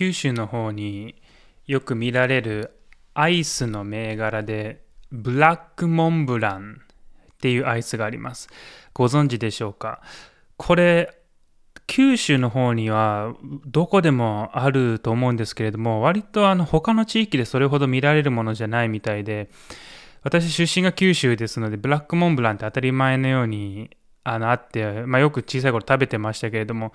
九州の方によく見られるアイスの銘柄で、ブラックモンブランっていうアイスがあります。ご存知でしょうか？これ、九州の方にはどこでもあると思うんですけれども、割とあの他の地域でそれほど見られるものじゃないみたいで、私出身が九州ですので、ブラックモンブランって当たり前のようにあのあって、まあ、よく小さい頃食べてましたけれども、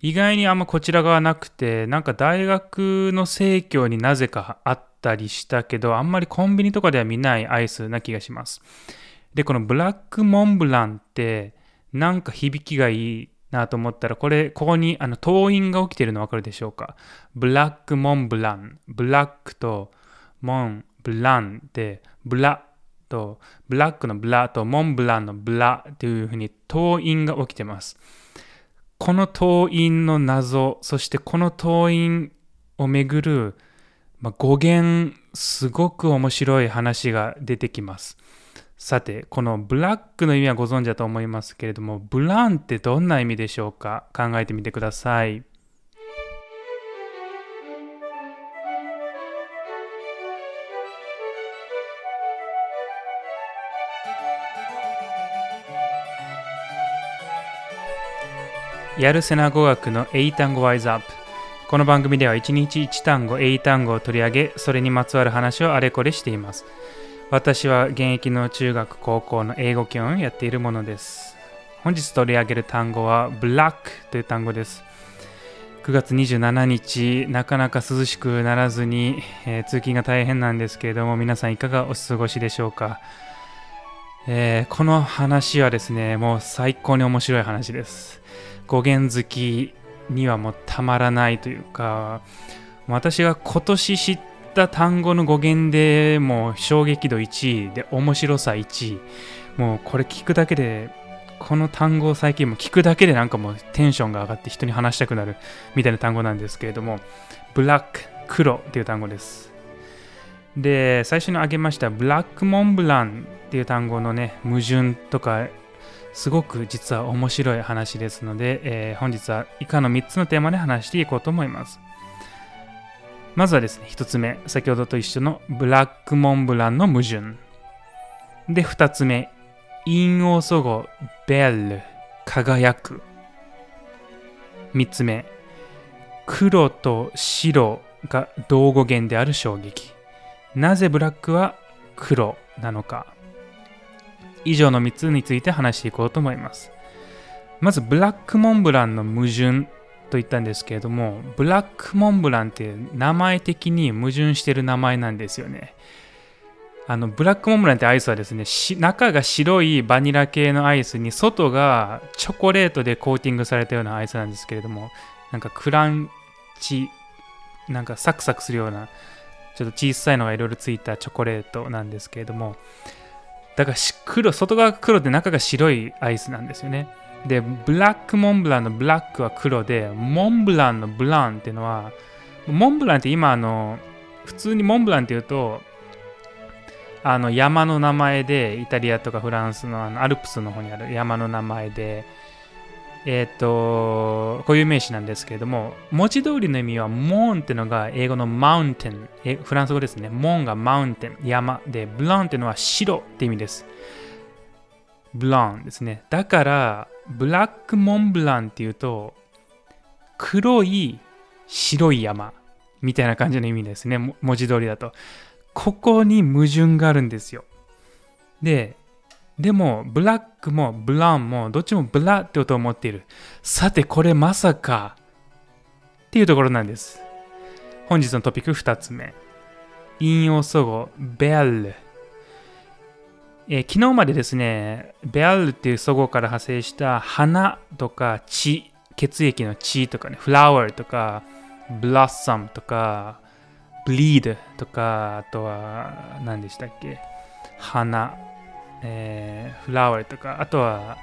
意外にあんまこちら側なくて、なんか大学の生協になぜかあったりしたけど、あんまりコンビニとかでは見ないアイスな気がします。で、このブラックモンブランって、なんか響きがいいなと思ったら、これ、ここにあの党員が起きてるのわかるでしょうか？ブラックモンブラン。ブラックとモンブランで、ブラと、ブラックのブラとモンブランのブラっていうふうに党員が起きてます。この党員の謎、そしてこの党員をめぐる、まあ、語源、すごく面白い話が出てきます。さて、このブラックの意味はご存知だと思いますけれども、ブランってどんな意味でしょうか？考えてみてください。やるせな語学の英単語ワイズアップ。この番組では1日1単語、英単語を取り上げ、それにまつわる話をあれこれしています。私は現役の中学、高校の英語教員をやっているものです。本日取り上げる単語は black という単語です。9月27日、なかなか涼しくならずに、えー、通勤が大変なんですけれども、皆さんいかがお過ごしでしょうか。えー、この話はですね、もう最高に面白い話です。語源好きにはもうたまらないというか私が今年知った単語の語源でもう衝撃度1位で面白さ1位。もうこれ聞くだけでこの単語を最近も聞くだけでなんかもうテンションが上がって人に話したくなるみたいな単語なんですけれどもブラック黒っていう単語です。で最初に挙げましたブラックモンブランっていう単語のね矛盾とかすごく実は面白い話ですので、えー、本日は以下の3つのテーマで話していこうと思います。まずはですね、1つ目、先ほどと一緒のブラックモンブランの矛盾。で、2つ目、陰応祖語、ベル、輝く。3つ目、黒と白が同語源である衝撃。なぜブラックは黒なのか。以上の3つについて話していこうと思います。まず、ブラックモンブランの矛盾と言ったんですけれども、ブラックモンブランって名前的に矛盾してる名前なんですよね。あのブラックモンブランってアイスはですね中が白いバニラ系のアイスに外がチョコレートでコーティングされたようなアイスなんですけれどもなんかクランチなんかサクサクするようなちょっと小さいのがいろいろついたチョコレートなんですけれどもだから黒、外側が黒で中が白いアイスなんですよね。で、ブラックモンブランのブラックは黒で、モンブランのブランっていうのは、モンブランって今、あの、普通にモンブランっていうと、あの山の名前で、イタリアとかフランスのあのアルプスの方にある山の名前で、えっ、ー、と、固有名詞なんですけれども、文字通りの意味は、モーンってのが英語のマウンテン、フランス語ですね。モーンがマウンテン、山で、ブランっていうのは白って意味です。ブランですね。だから、ブラックモンブランっていうと、黒い白い山みたいな感じの意味ですね。文字通りだと。ここに矛盾があるんですよ。で、でも、ブラックもブラウンもどっちもブラって音を持っている。さて、これまさかっていうところなんです。本日のトピック2つ目。引用祖語、ベアル。えー、昨日までですね、ベアルっていう祖語から派生した花とか血、血液の血とかね、フラワーとか、ブラッサムとか、ブリードとか、あとは何でしたっけ？花、えー、フラワーとか、あとは、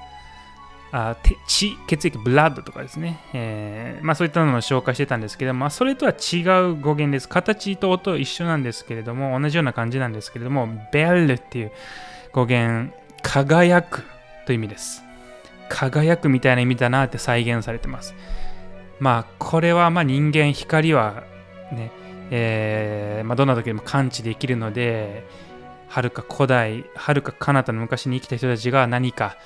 あ血、血液、ブラッドとかですね。えー、まあそういったのを紹介してたんですけど、まあ、それとは違う語源です。形と音一緒なんですけれども、同じような感じなんですけれども、ベルっていう語源、輝くという意味です。輝くみたいな意味だなって再現されてます。まあこれはま人間光はね、えーまあ、どんな時でも感知できるので、はるか古代、はるか彼方の昔に生きた人たちが何か、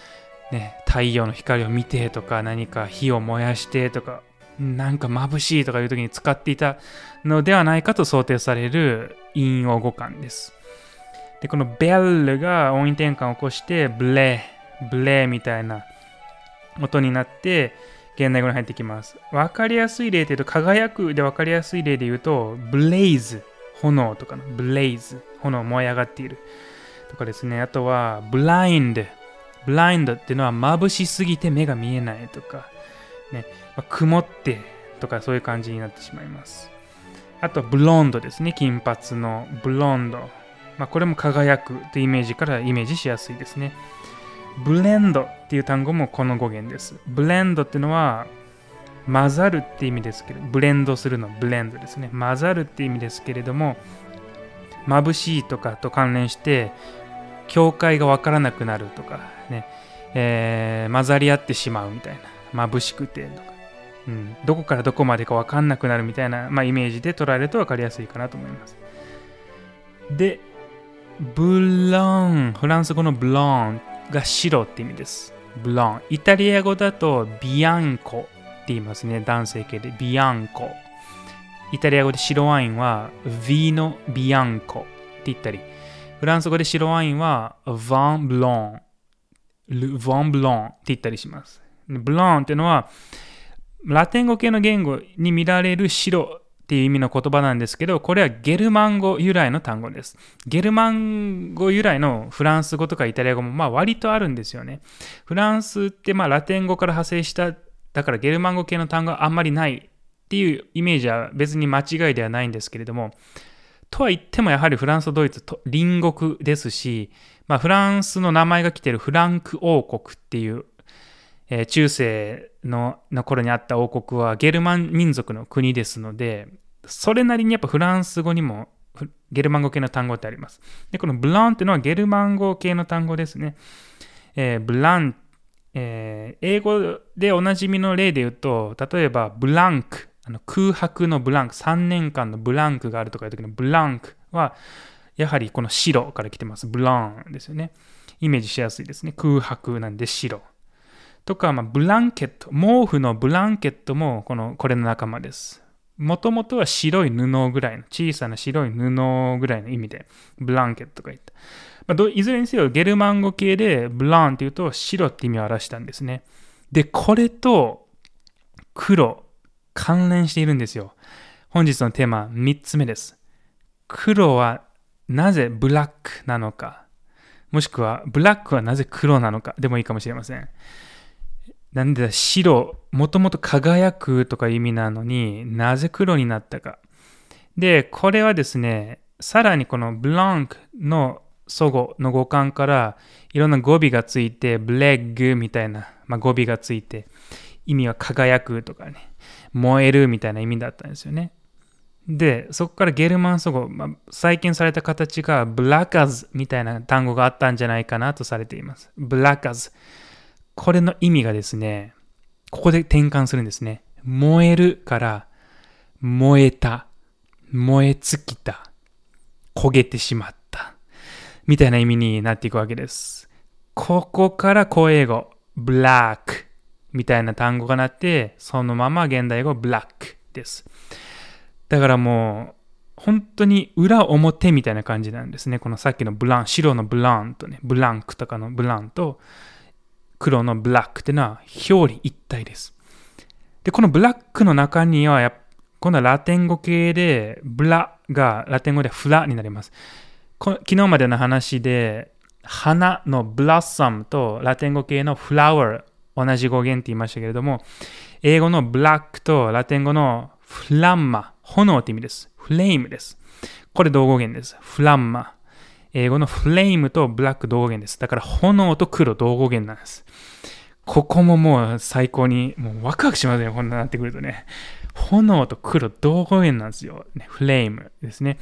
ね、太陽の光を見てとか、何か火を燃やしてとか、なんか眩しいとかいう時に使っていたのではないかと想定される陰陽語感です。で、このベルが音韻転換を起こして、ブレー、ブレーみたいな音になって、現代語に入ってきます。わかりやすい例で言うと、輝くでわかりやすい例で言うと、ブレイズ、炎とかの、ブレイズ、炎燃え上がっているとかですね。あとは、ブラインド、ブラインドっていうのは眩しすぎて目が見えないとか、ね、まあ、曇ってとかそういう感じになってしまいます。あと、ブロンドですね。金髪のブロンド。まあ、これも輝くというイメージからイメージしやすいですね。ブレンドっていう単語もこの語源です。ブレンドっていうのは混ざるって意味ですけど、ブレンドするのブレンドですね。混ざるって意味ですけれども、眩しいとかと関連して、境界がわからなくなるとかね、えー、混ざり合ってしまうみたいな。眩しくてとか。うん、どこからどこまでか分かんなくなるみたいな、まあ、イメージで捉えると分かりやすいかなと思います。で、ブロン、フランス語のブロンが白って意味です。ブロン。イタリア語だとビアンコ言いますね。男性系でビアンコ。イタリア語で白ワインはヴィーノ・ビアンコって言ったり、フランス語で白ワインはヴァン・ブロン、ル・ヴァン・ブロンって言ったりします。ブロンっていうのは、ラテン語系の言語に見られる白っていう意味の言葉なんですけど、これはゲルマン語由来の単語です。ゲルマン語由来のフランス語とかイタリア語もまあ割とあるんですよね。フランスってまあラテン語から派生した、だからゲルマン語系の単語はあんまりないっていうイメージは別に間違いではないんですけれども、とは言ってもやはりフランスとドイツと隣国ですし、まあ、フランスの名前が来てるフランク王国っていうえー、中世のの頃にあった王国はゲルマン民族の国ですので、それなりにやっぱフランス語にもゲルマン語系の単語ってあります。で、このブランっていうのはゲルマン語系の単語ですね。えー、ブラン、えー、英語でおなじみの例で言うと、例えばブランク、あの空白のブランク、3年間のブランクがあるとかいう時のブランクは、やはりこの白から来てます。ブランですよね。イメージしやすいですね。空白なんで白。とか、まあ、ブランケット、毛布のブランケットもこのこれの仲間です。もともとは白い布ぐらいの、小さな白い布ぐらいの意味で、ブランケットが言った。まあ、いずれにせよ、ゲルマン語系でブランっていうと白って意味を表したんですね。で、これと黒、関連しているんですよ。本日のテーマ、3つ目です。黒はなぜブラックなのか、もしくはブラックはなぜ黒なのかでもいいかもしれません。なんでだ白、もともと輝くとか意味なのになぜ黒になったか。で、これはですね、さらにこのブランクの祖語の語感からいろんな語尾がついて、ブレッグみたいな、まあ、語尾がついて、意味は輝くとかね、燃えるみたいな意味だったんですよね。で、そこからゲルマン祖語、まあ、再建された形がブラッカズみたいな単語があったんじゃないかなとされています。ブラッカズ。これの意味がですね、ここで転換するんですね。燃えるから燃えた、燃え尽きた、焦げてしまった、みたいな意味になっていくわけです。ここから古英語、ブラックみたいな単語がなって、そのまま現代語、ブラックです。だからもう、本当に裏表みたいな感じなんですね。このさっきのブラン、白のブランとね、ブランクとかのブランと、黒のブラックっていうのは表裏一体です。で、このブラックの中には、今度はラテン語系で、ブラがラテン語でフラになります。昨日までの話で、花のブラッサムとラテン語系のフラワー、同じ語源って言いましたけれども、英語のブラックとラテン語のフランマ、炎って意味です。フレームです。これ同語源です。フランマ。英語のフレームとブラック同語源です。だから炎と黒同語源なんです。ここももう最高に、もうワクワクしますね、こんななってくるとね。炎と黒同語源なんですよ。ね、フレームですね。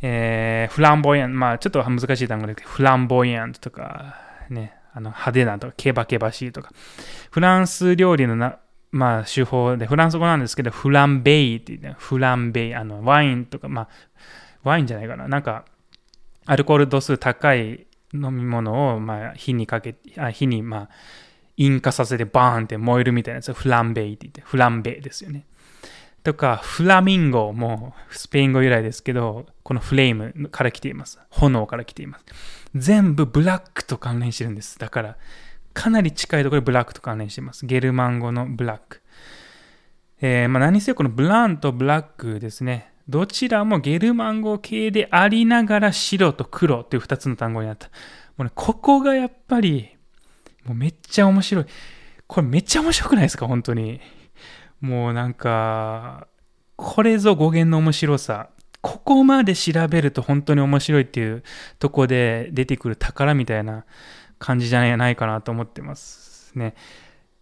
えー、フランボイアン、まあちょっと難しい単語だけど、フランボイアンとか、ね、あの派手なとか、ケバケバしいとか。フランス料理のなまあ、手法で、フランス語なんですけど、フランベイって言って、フランベイ、あの、ワインとか、まあ、ワインじゃないかな、なんか、アルコール度数高い飲み物を、まあ、火にかけあ火に、まあ、引火させてバーンって燃えるみたいなやつ、フランベイって言って、フランベイですよね。とか、フラミンゴもスペイン語由来ですけど、このフレームから来ています。炎から来ています。全部ブラックと関連してるんです。だから、かなり近いところでブラックと関連しています。ゲルマン語のブラック。えー、まあ、何せよこのブランとブラックですね。どちらもゲルマン語系でありながら白と黒という2つの単語になった。もうね、ここがやっぱり、もうめっちゃ面白い。これめっちゃ面白くないですか？本当に。もうなんか、これぞ語源の面白さ。ここまで調べると本当に面白いっていうとこで出てくる宝みたいな感じじゃないかなと思ってますね。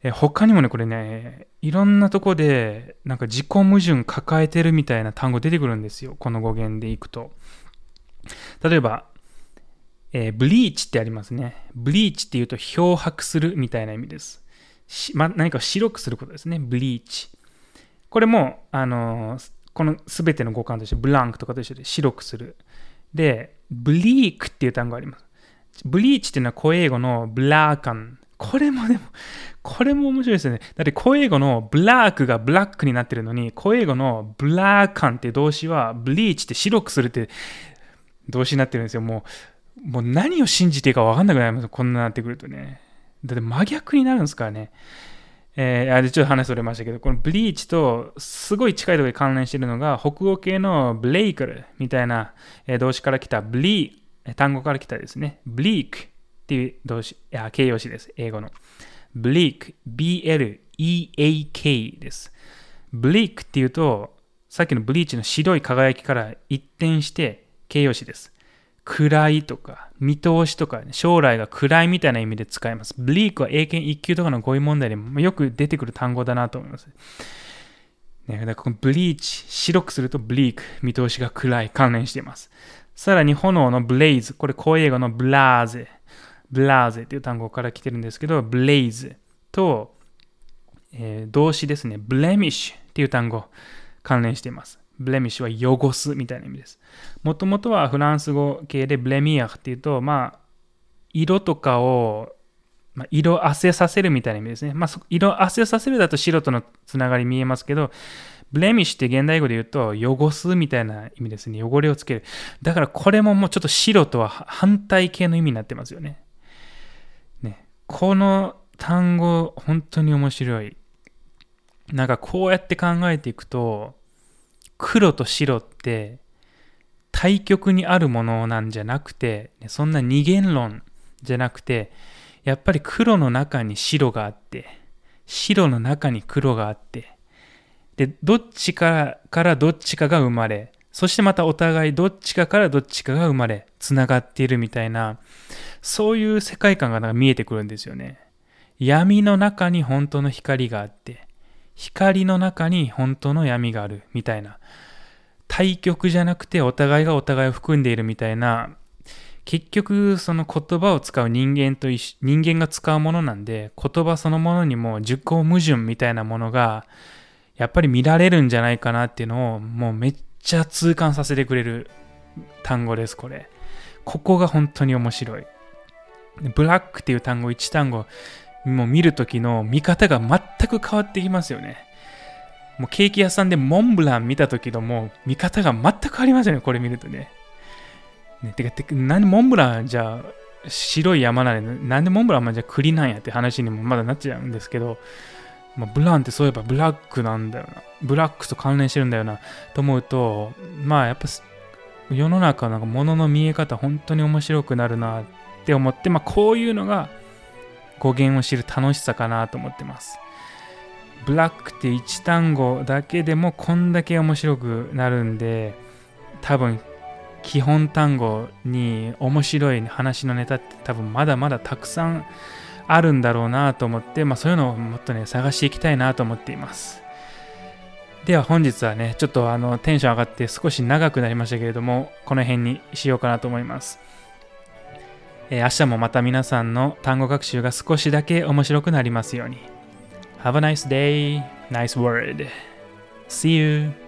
え他にもね、これね、いろんなとこでなんか自己矛盾抱えてるみたいな単語出てくるんですよ。この語源でいくと。例えば、えー、ブリーチってありますね。ブリーチっていうと漂白するみたいな意味です。ま、何か白くすることですね。ブリーチ。これも、あのー、この全ての語感として、ブランクとかと一緒で白くする。で、ブリークっていう単語があります。ブリーチっていうのは古英語のブラーカン。これもでも、これも面白いですよね。だって古英語のブラックがブラックになってるのに、古英語のブラーカンって動詞は、ブリーチって白くするって動詞になってるんですよ。もう、もう何を信じていいか分かんなくなります。こんななってくるとね。だって真逆になるんですからね。えー、あれちょっと話それましたけど、このブリーチとすごい近いところで関連してるのが、北欧系のブレイクルみたいな動詞から来たブリー、単語から来たですね、ブリークっていう動詞、いや形容詞です、英語の。ブリーク、B-L-E-A-K です。ブリークっていうと、さっきのブリーチの白い輝きから一転して形容詞です。暗いとか、見通しとか、将来が暗いみたいな意味で使います。ブリークは英検1級とかの語彙問題でもよく出てくる単語だなと思います。ね、だからこの bleach、白くすると bleak、見通しが暗い、関連しています。さらに炎の blaze、これ古英語の blase、blase という単語から来てるんですけど、 blaze と、えー、動詞ですね、 blemish っていう単語関連しています。 blemish は汚すみたいな意味です。もともとはフランス語系で blemir っていうと、まあ、色とかを、まあ、色あせさせるみたいな意味ですね。まあ、色あせさせるだと白とのつながり見えますけど、ブレミッシュって現代語で言うと、汚すみたいな意味ですね。汚れをつける。だからこれももうちょっと白とは反対系の意味になってますよね。この単語、本当に面白い。なんかこうやって考えていくと、黒と白って対極にあるものなんじゃなくて、そんな二元論じゃなくて、やっぱり黒の中に白があって、白の中に黒があって、で、どっちかからどっちかが生まれ、そしてまたお互いどっちかからどっちかが生まれ、つながっているみたいな、そういう世界観がなんか見えてくるんですよね。闇の中に本当の光があって、光の中に本当の闇があるみたいな対極じゃなくてお互いがお互いを含んでいるみたいな結局その言葉を使う人間と人間が使うものなんで言葉そのものにも熟考矛盾みたいなものがやっぱり見られるんじゃないかなっていうのをもうめっちゃ痛感させてくれる単語ですこれここが本当に面白いブラックっていう単語1単語もう見るときの見方が全く変わってきますよね。もうケーキ屋さんでモンブラン見たときのもう見方が全く変わりますよね、これ見るとね。ねてか、てかなんでモンブランじゃ白い山なのに、なんでモンブランじゃ栗なんやって話にもまだなっちゃうんですけど、まあ、ブランってそういえばブラックなんだよな。ブラックと関連してるんだよな。と思うと、まあやっぱ世の中なんか物の見え方本当に面白くなるなって思って、まあこういうのが語源を知る楽しさかなと思ってます。ブラックって1単語だけでもこんだけ面白くなるんで、多分基本単語に面白い話のネタって多分まだまだたくさんあるんだろうなと思って、まあそういうのをもっとね、探していきたいなと思っています。では本日はね、ちょっとあのテンション上がって少し長くなりましたけれども、この辺にしようかなと思います。えー、明日もまた皆さんの単語学習が少しだけ面白くなりますように。Have a nice day. Nice word. See you.